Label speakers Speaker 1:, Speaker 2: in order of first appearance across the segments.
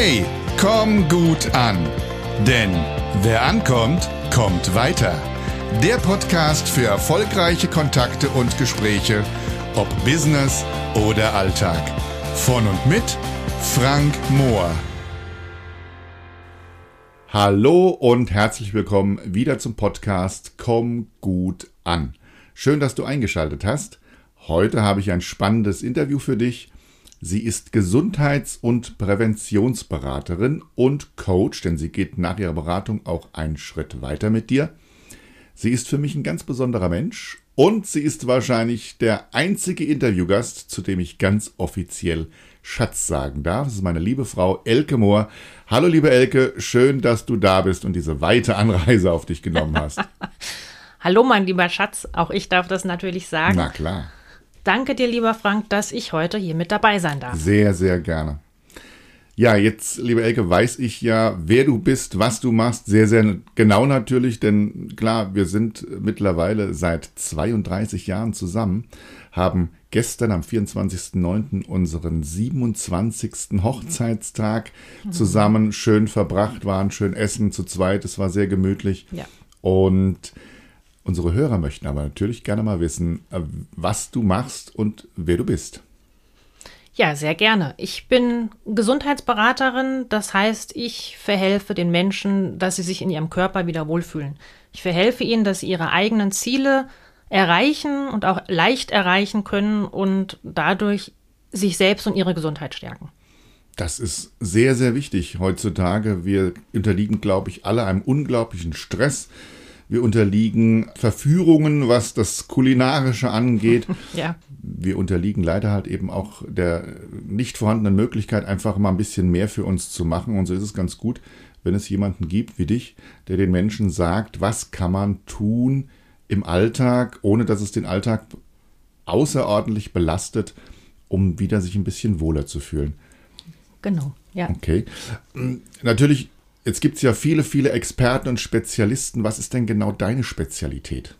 Speaker 1: Hey, komm gut an. Denn wer ankommt, kommt weiter. Der Podcast für erfolgreiche Kontakte und Gespräche, ob Business oder Alltag. Von und mit Frank Mohr.
Speaker 2: Hallo und herzlich willkommen wieder zum Podcast Komm gut an. Schön, dass du eingeschaltet hast. Heute habe ich ein spannendes Interview für dich. Sie ist Gesundheits- und Präventionsberaterin und Coach, denn sie geht nach ihrer Beratung auch einen Schritt weiter mit dir. Sie ist für mich ein ganz besonderer Mensch und sie ist wahrscheinlich der einzige Interviewgast, zu dem ich ganz offiziell Schatz sagen darf. Das ist meine liebe Frau Elke Mohr. Hallo liebe Elke, schön, dass du da bist und diese weite Anreise auf dich genommen hast.
Speaker 3: Hallo mein lieber Schatz, auch ich darf das natürlich sagen.
Speaker 2: Na klar.
Speaker 3: Danke dir, lieber Frank, dass ich heute hier mit dabei sein darf.
Speaker 2: Sehr, sehr gerne. Ja, jetzt, liebe Elke, weiß ich ja, wer du bist, was du machst, sehr, sehr genau natürlich, denn klar, wir sind mittlerweile seit 32 Jahren zusammen, haben gestern am 24.09. unseren 27. Hochzeitstag zusammen schön verbracht, waren schön essen zu zweit, es war sehr gemütlich.
Speaker 3: Ja.
Speaker 2: Und Unsere Hörer möchten aber natürlich gerne mal wissen, äh, was du machst und wer du bist.
Speaker 3: Ja, sehr gerne. Ich bin Gesundheitsberaterin, das heißt, ich verhelfe den Menschen, dass sie sich in ihrem Körper wieder wohlfühlen. Ich verhelfe ihnen, dass sie ihre eigenen Ziele erreichen und auch leicht erreichen können und dadurch sich selbst und ihre Gesundheit stärken.
Speaker 2: Das ist sehr, sehr wichtig heutzutage. Wir unterliegen, glaube ich, alle einem unglaublichen Stress. Wir unterliegen Verführungen, was das Kulinarische angeht.
Speaker 3: Ja.
Speaker 2: Wir unterliegen leider halt eben auch der nicht vorhandenen Möglichkeit, einfach mal ein bisschen mehr für uns zu machen. Und so ist es ganz gut, wenn es jemanden gibt wie dich, der den Menschen sagt, was kann man tun im Alltag, ohne dass es den Alltag außerordentlich belastet, um wieder sich ein bisschen wohler zu fühlen.
Speaker 3: Genau, ja.
Speaker 2: Okay. Natürlich Jetzt gibt es ja viele, viele Experten und Spezialisten. Was ist denn genau deine Spezialität?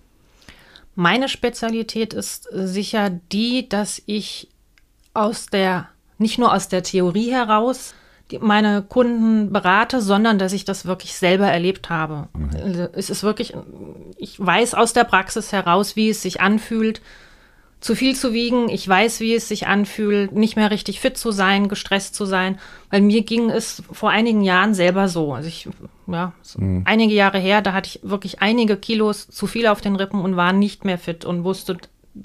Speaker 3: Meine Spezialität ist sicher die, dass ich aus der, nicht nur aus der Theorie heraus meine Kunden berate, sondern dass ich das wirklich selber erlebt habe. Mhm. Es ist wirklich, ich weiß aus der Praxis heraus, wie es sich anfühlt, zu viel zu wiegen. Ich weiß, wie es sich anfühlt, nicht mehr richtig fit zu sein, gestresst zu sein. Weil mir ging es vor einigen Jahren selber so. Also ich, ja, so mhm. einige Jahre her, da hatte ich wirklich einige Kilos zu viel auf den Rippen und war nicht mehr fit und wusste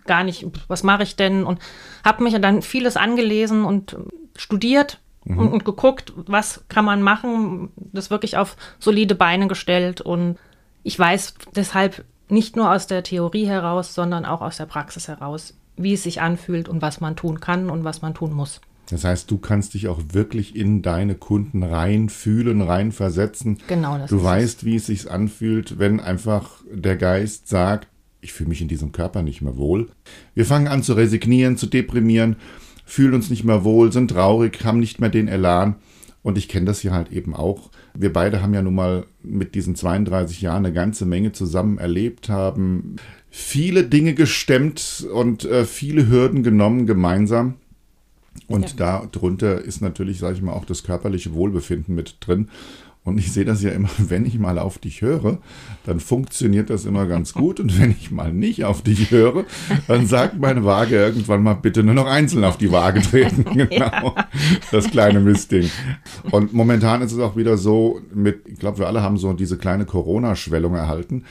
Speaker 3: gar nicht, was mache ich denn? Und habe mich dann vieles angelesen und studiert mhm. und, und geguckt, was kann man machen. Das wirklich auf solide Beine gestellt und ich weiß deshalb nicht nur aus der Theorie heraus, sondern auch aus der Praxis heraus, wie es sich anfühlt und was man tun kann und was man tun muss.
Speaker 2: Das heißt, du kannst dich auch wirklich in deine Kunden reinfühlen, reinversetzen.
Speaker 3: Genau das.
Speaker 2: Du weißt, es. wie es sich anfühlt, wenn einfach der Geist sagt, ich fühle mich in diesem Körper nicht mehr wohl. Wir fangen an zu resignieren, zu deprimieren, fühlen uns nicht mehr wohl, sind traurig, haben nicht mehr den Elan. Und ich kenne das hier halt eben auch. Wir beide haben ja nun mal mit diesen 32 Jahren eine ganze Menge zusammen erlebt, haben viele Dinge gestemmt und äh, viele Hürden genommen gemeinsam. Und ja. darunter ist natürlich, sage ich mal, auch das körperliche Wohlbefinden mit drin. Und ich sehe das ja immer, wenn ich mal auf dich höre, dann funktioniert das immer ganz gut. Und wenn ich mal nicht auf dich höre, dann sagt meine Waage irgendwann mal bitte nur noch einzeln auf die Waage treten. Genau. Ja. Das kleine Mistding. Und momentan ist es auch wieder so mit, ich glaube, wir alle haben so diese kleine Corona-Schwellung erhalten.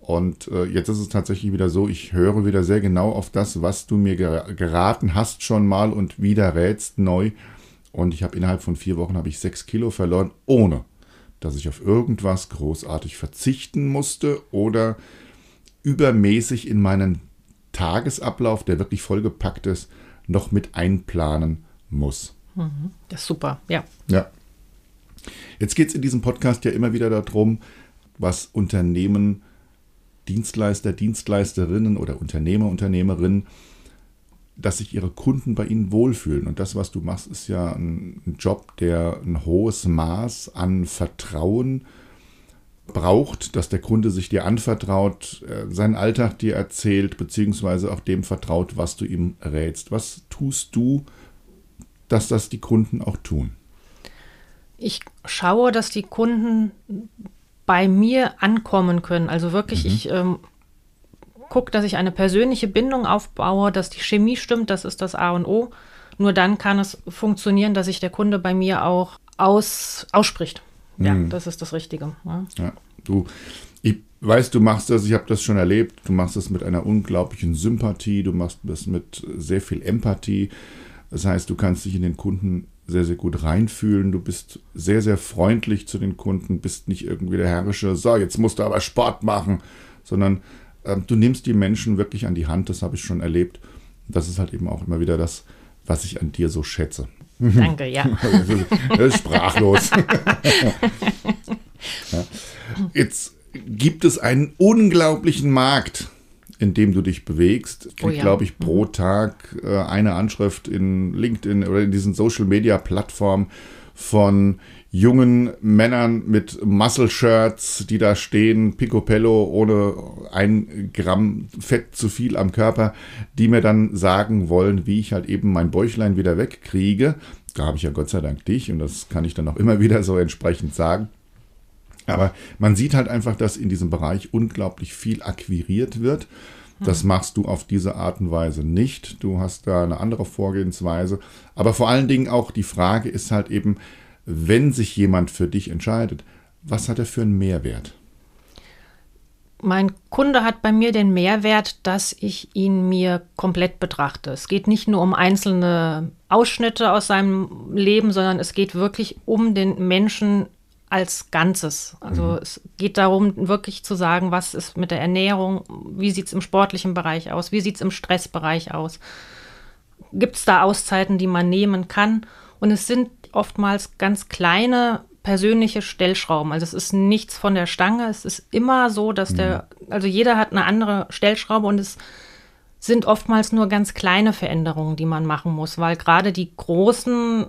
Speaker 2: Und äh, jetzt ist es tatsächlich wieder so, ich höre wieder sehr genau auf das, was du mir geraten hast schon mal und wieder rätst neu. Und ich habe innerhalb von vier Wochen habe ich sechs Kilo verloren, ohne dass ich auf irgendwas großartig verzichten musste oder übermäßig in meinen Tagesablauf, der wirklich vollgepackt ist, noch mit einplanen muss.
Speaker 3: Mhm. Das ist super, ja.
Speaker 2: Ja. Jetzt geht es in diesem Podcast ja immer wieder darum, was Unternehmen, Dienstleister, Dienstleisterinnen oder Unternehmer, Unternehmerinnen dass sich ihre Kunden bei ihnen wohlfühlen. Und das, was du machst, ist ja ein, Job, der ein hohes Maß an Vertrauen braucht, dass der Kunde sich dir anvertraut, äh, seinen Alltag dir erzählt, beziehungsweise auch dem vertraut, was du ihm rätst. Was tust du, dass das die Kunden auch tun?
Speaker 3: Ich schaue, dass die Kunden bei mir ankommen können. Also wirklich, mhm. ich ähm, gucke, dass ich eine persönliche Bindung aufbaue, dass die Chemie stimmt, das ist das A und O. Nur dann kann es funktionieren, dass sich der Kunde bei mir auch aus, ausspricht. Ja, mhm. das ist das Richtige.
Speaker 2: Ja, ja du, ich weiß, du machst das, ich habe das schon erlebt, du machst das mit einer unglaublichen Sympathie, du machst das mit sehr viel Empathie. Das heißt, du kannst dich in den Kunden sehr, sehr gut reinfühlen. Du bist sehr, sehr freundlich zu den Kunden, bist nicht irgendwie der herrische, so, jetzt musst du aber Sport machen, sondern äh, du nimmst die Menschen wirklich an die Hand, das habe ich schon erlebt. Das ist halt eben auch immer wieder das, was ich an dir so schätze.
Speaker 3: Danke, ja.
Speaker 2: das ist sprachlos. ja. Jetzt gibt es einen unglaublichen Markt, in dem du dich bewegst. Gibt, oh ja. glaube ich, pro. Tag äh, eine Anschrift in LinkedIn oder in diesen Social-Media-Plattformen von jungen Männern mit Muscle-Shirts, die da stehen, Picopello ohne ein Gramm Fett zu viel am Körper, die mir dann sagen wollen, wie ich halt eben mein Bäuchlein wieder wegkriege. Da habe ich ja Gott sei Dank dich und das kann ich dann auch immer wieder so entsprechend sagen. Aber man sieht halt einfach, dass in diesem Bereich unglaublich viel akquiriert wird. Das machst du auf diese Art und Weise nicht. Du hast da eine andere Vorgehensweise. Aber vor allen Dingen auch die Frage ist halt eben, wenn sich jemand für dich entscheidet, was hat er für einen Mehrwert?
Speaker 3: Mein Kunde hat bei mir den Mehrwert, dass ich ihn mir komplett betrachte. Es geht nicht nur um einzelne Ausschnitte aus seinem Leben, sondern es geht wirklich um den Menschen als Ganzes. Also mhm. es geht darum, wirklich zu sagen, was ist mit der Ernährung, wie sieht es im sportlichen Bereich aus, wie sieht es im Stressbereich aus. Gibt es da Auszeiten, die man nehmen kann? Und es sind oftmals ganz kleine persönliche Stellschrauben. Also es ist nichts von der Stange. Es ist immer so, dass der, mhm. also jeder hat eine andere Stellschraube und es sind oftmals nur ganz kleine Veränderungen, die man machen muss, weil gerade die großen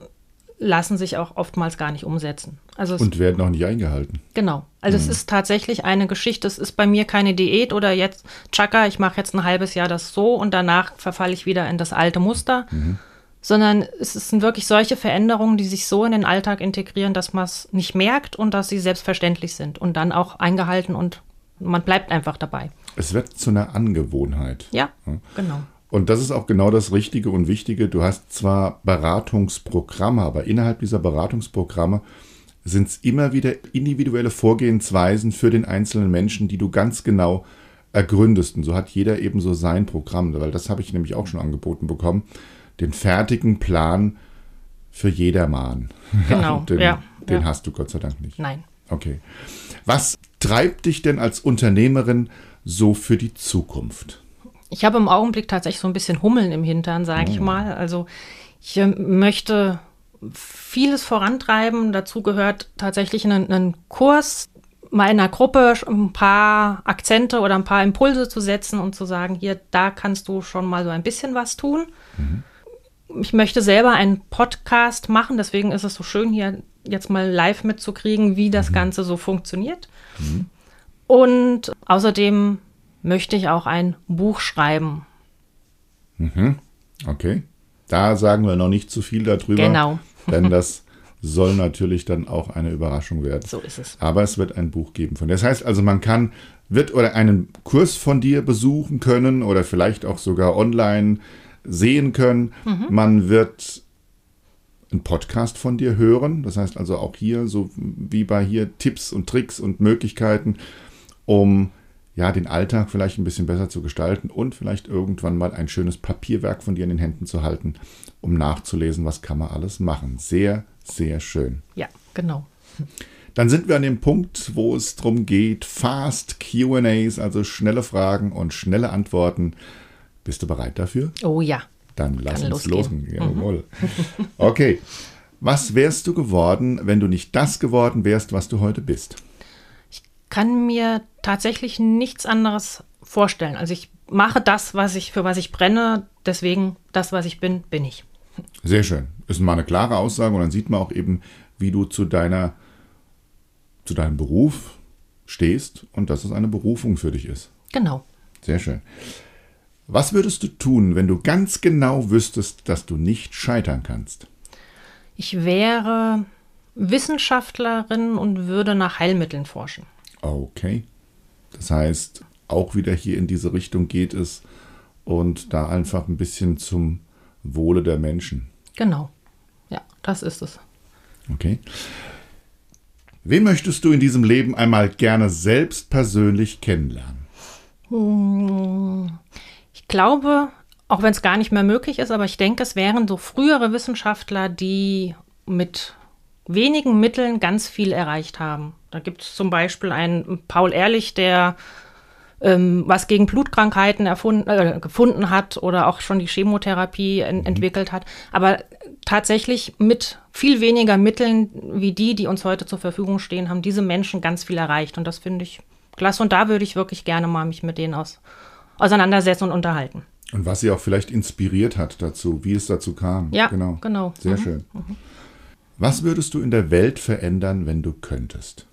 Speaker 3: lassen sich auch oftmals gar nicht umsetzen.
Speaker 2: Also und werden auch nicht eingehalten.
Speaker 3: Genau. Also mhm. es ist tatsächlich eine Geschichte. Es ist bei mir keine Diät oder jetzt, Chaka, ich mache jetzt ein halbes Jahr das so und danach verfalle ich wieder in das alte Muster. Mhm sondern es sind wirklich solche Veränderungen, die sich so in den Alltag integrieren, dass man es nicht merkt und dass sie selbstverständlich sind und dann auch eingehalten und man bleibt einfach dabei.
Speaker 2: Es wird zu einer Angewohnheit.
Speaker 3: Ja, ja. genau.
Speaker 2: Und das ist auch genau das Richtige und Wichtige. Du hast zwar Beratungsprogramme, aber innerhalb dieser Beratungsprogramme sind es immer wieder individuelle Vorgehensweisen für den einzelnen Menschen, die du ganz genau ergründest. Und so hat jeder eben so sein Programm, weil das habe ich nämlich auch schon angeboten bekommen den fertigen Plan für jedermann.
Speaker 3: Genau,
Speaker 2: den,
Speaker 3: ja,
Speaker 2: den
Speaker 3: ja.
Speaker 2: hast du Gott sei Dank nicht.
Speaker 3: Nein.
Speaker 2: Okay. Was treibt dich denn als Unternehmerin so für die Zukunft?
Speaker 3: Ich habe im Augenblick tatsächlich so ein bisschen Hummeln im Hintern, sage oh. ich mal. Also ich äh, möchte vieles vorantreiben. Dazu gehört tatsächlich ein, ein Kurs, mal in einer Gruppe ein paar Akzente oder ein paar Impulse zu setzen und zu sagen, hier, da kannst du schon mal so ein bisschen was tun. Mhm ich möchte selber einen Podcast machen, deswegen ist es so schön, hier jetzt mal live mitzukriegen, wie das mhm. Ganze so funktioniert. Mhm. Und außerdem möchte ich auch ein Buch schreiben.
Speaker 2: Mhm. Okay. Da sagen wir noch nicht zu viel darüber.
Speaker 3: Genau.
Speaker 2: Denn das soll natürlich dann auch eine Überraschung werden.
Speaker 3: So ist es.
Speaker 2: Aber es wird ein Buch geben von. Das heißt also, man kann, wird oder einen Kurs von dir besuchen können oder vielleicht auch sogar online sehen können. Mhm. Man wird einen Podcast von dir hören. Das heißt also auch hier, so wie bei hier, Tipps und Tricks und Möglichkeiten, um ja, den Alltag vielleicht ein bisschen besser zu gestalten und vielleicht irgendwann mal ein schönes Papierwerk von dir in den Händen zu halten, um nachzulesen, was kann man alles machen. Sehr, sehr schön.
Speaker 3: Ja, genau.
Speaker 2: Dann sind wir an dem Punkt, wo es darum geht, Fast QAs, also schnelle Fragen und schnelle Antworten bist du bereit dafür?
Speaker 3: Oh ja.
Speaker 2: Dann lass Kann uns losgehen. Mhm. Jawohl. Okay. Was wärst du geworden, wenn du nicht das geworden wärst, was du heute bist?
Speaker 3: Kann mir tatsächlich nichts anderes vorstellen. Also ich mache das, was ich, für was ich brenne, deswegen das, was ich bin, bin ich.
Speaker 2: Sehr schön. Ist mal eine klare Aussage und dann sieht man auch eben, wie du zu deiner, zu deinem Beruf stehst und dass es eine Berufung für dich ist.
Speaker 3: Genau.
Speaker 2: Sehr schön. Was würdest du tun, wenn du ganz genau wüsstest, dass du nicht scheitern kannst?
Speaker 3: Ich wäre Wissenschaftlerin und würde nach Heilmitteln forschen.
Speaker 2: Okay. Das heißt, auch wieder hier in diese Richtung geht es und da einfach ein bisschen zum Wohle der Menschen.
Speaker 3: Genau. Ja, das ist es.
Speaker 2: Okay. Wen möchtest du in diesem Leben einmal gerne selbst persönlich kennenlernen?
Speaker 3: Ich glaube, auch wenn es gar nicht mehr möglich ist, aber ich denke, es wären so frühere Wissenschaftler, die mit wenigen Mitteln ganz viel erreicht haben. Da gibt es zum Beispiel einen Paul Ehrlich, der ähm, was gegen Blutkrankheiten erfunden, äh, gefunden hat oder auch schon die Chemotherapie en entwickelt hat. Aber tatsächlich mit viel weniger Mitteln wie die, die uns heute zur Verfügung stehen, haben diese Menschen ganz viel erreicht. Und das finde ich klasse. Und da würde ich wirklich gerne mal mich mit denen aus, auseinandersetzen und unterhalten.
Speaker 2: Und was sie auch vielleicht inspiriert hat dazu, wie es dazu kam.
Speaker 3: Ja, genau. genau.
Speaker 2: Sehr mhm. schön. Mhm. Was würdest du in der Welt verändern, wenn du könntest?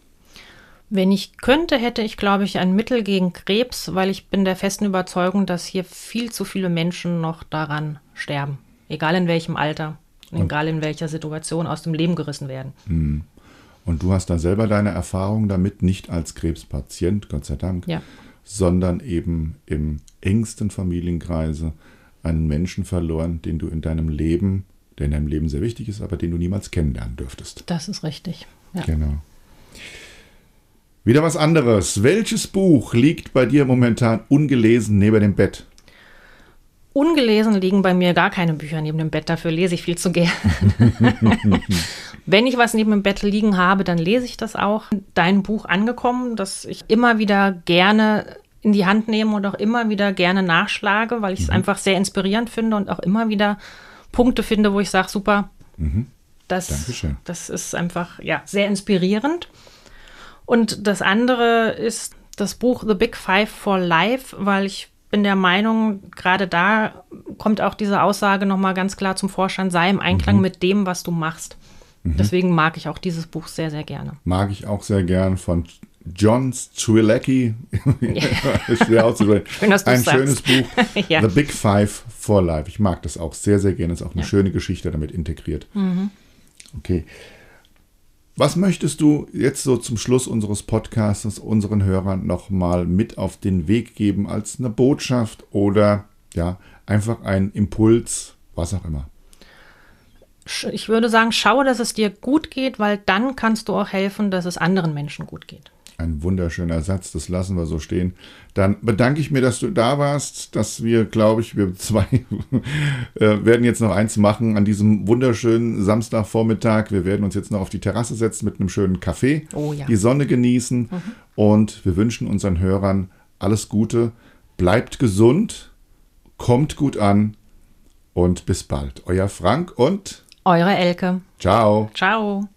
Speaker 3: Wenn ich könnte, hätte ich, glaube ich, ein Mittel gegen Krebs, weil ich bin der festen Überzeugung, dass hier viel zu viele Menschen noch daran sterben. Egal in welchem Alter, und egal in welcher Situation aus dem Leben gerissen werden.
Speaker 2: Hm. Und du hast da selber deine Erfahrung damit, nicht als Krebspatient, Gott sei Dank,
Speaker 3: ja.
Speaker 2: sondern eben im engsten Familienkreise einen Menschen verloren, den du in deinem Leben, der in deinem Leben sehr wichtig ist, aber den du niemals kennenlernen dürftest.
Speaker 3: Das ist richtig. Ja.
Speaker 2: Genau. Wieder was anderes. Welches Buch liegt bei dir momentan ungelesen neben dem Bett?
Speaker 3: Ungelesen liegen bei mir gar keine Bücher neben dem Bett, dafür lese ich viel zu gern. Wenn ich was neben dem Bett liegen habe, dann lese ich das auch. Dein Buch angekommen, das ich immer wieder gerne in die Hand nehme und auch immer wieder gerne nachschlage, weil ich es mhm. einfach sehr inspirierend finde und auch immer wieder Punkte finde, wo ich sage, super, mhm. das, das ist einfach ja, sehr inspirierend. Und das andere ist das Buch The Big Five for Life, weil ich bin der Meinung, gerade da kommt auch diese Aussage nochmal ganz klar zum Vorschein, sei im Einklang mhm. mit dem, was du machst. Mhm. Deswegen mag ich auch dieses Buch sehr, sehr gerne.
Speaker 2: Mag ich auch sehr gern von John Strilecki. Schwer. Schön, Ein schönes Buch. ja. The Big Five for Life. Ich mag das auch sehr, sehr gerne. Ist auch eine ja. schöne Geschichte damit integriert. Mhm. Okay. Was möchtest du jetzt so zum Schluss unseres Podcasts unseren Hörern nochmal mit auf den Weg geben als eine Botschaft oder ja, einfach ein Impuls, was auch immer?
Speaker 3: Ich würde sagen, schaue, dass es dir gut geht, weil dann kannst du auch helfen, dass es anderen Menschen gut geht.
Speaker 2: Ein wunderschöner Satz, das lassen wir so stehen. Dann bedanke ich mir, dass du da warst, dass wir, glaube ich, wir zwei äh, werden jetzt noch eins machen an diesem wunderschönen Samstagvormittag. Wir werden uns jetzt noch auf die Terrasse setzen mit einem schönen Kaffee,
Speaker 3: oh, ja.
Speaker 2: die Sonne genießen mhm. und wir wünschen unseren Hörern alles Gute. Bleibt gesund, kommt gut an und bis bald. Euer Frank und
Speaker 3: eure Elke.
Speaker 2: Ciao.
Speaker 3: Ciao.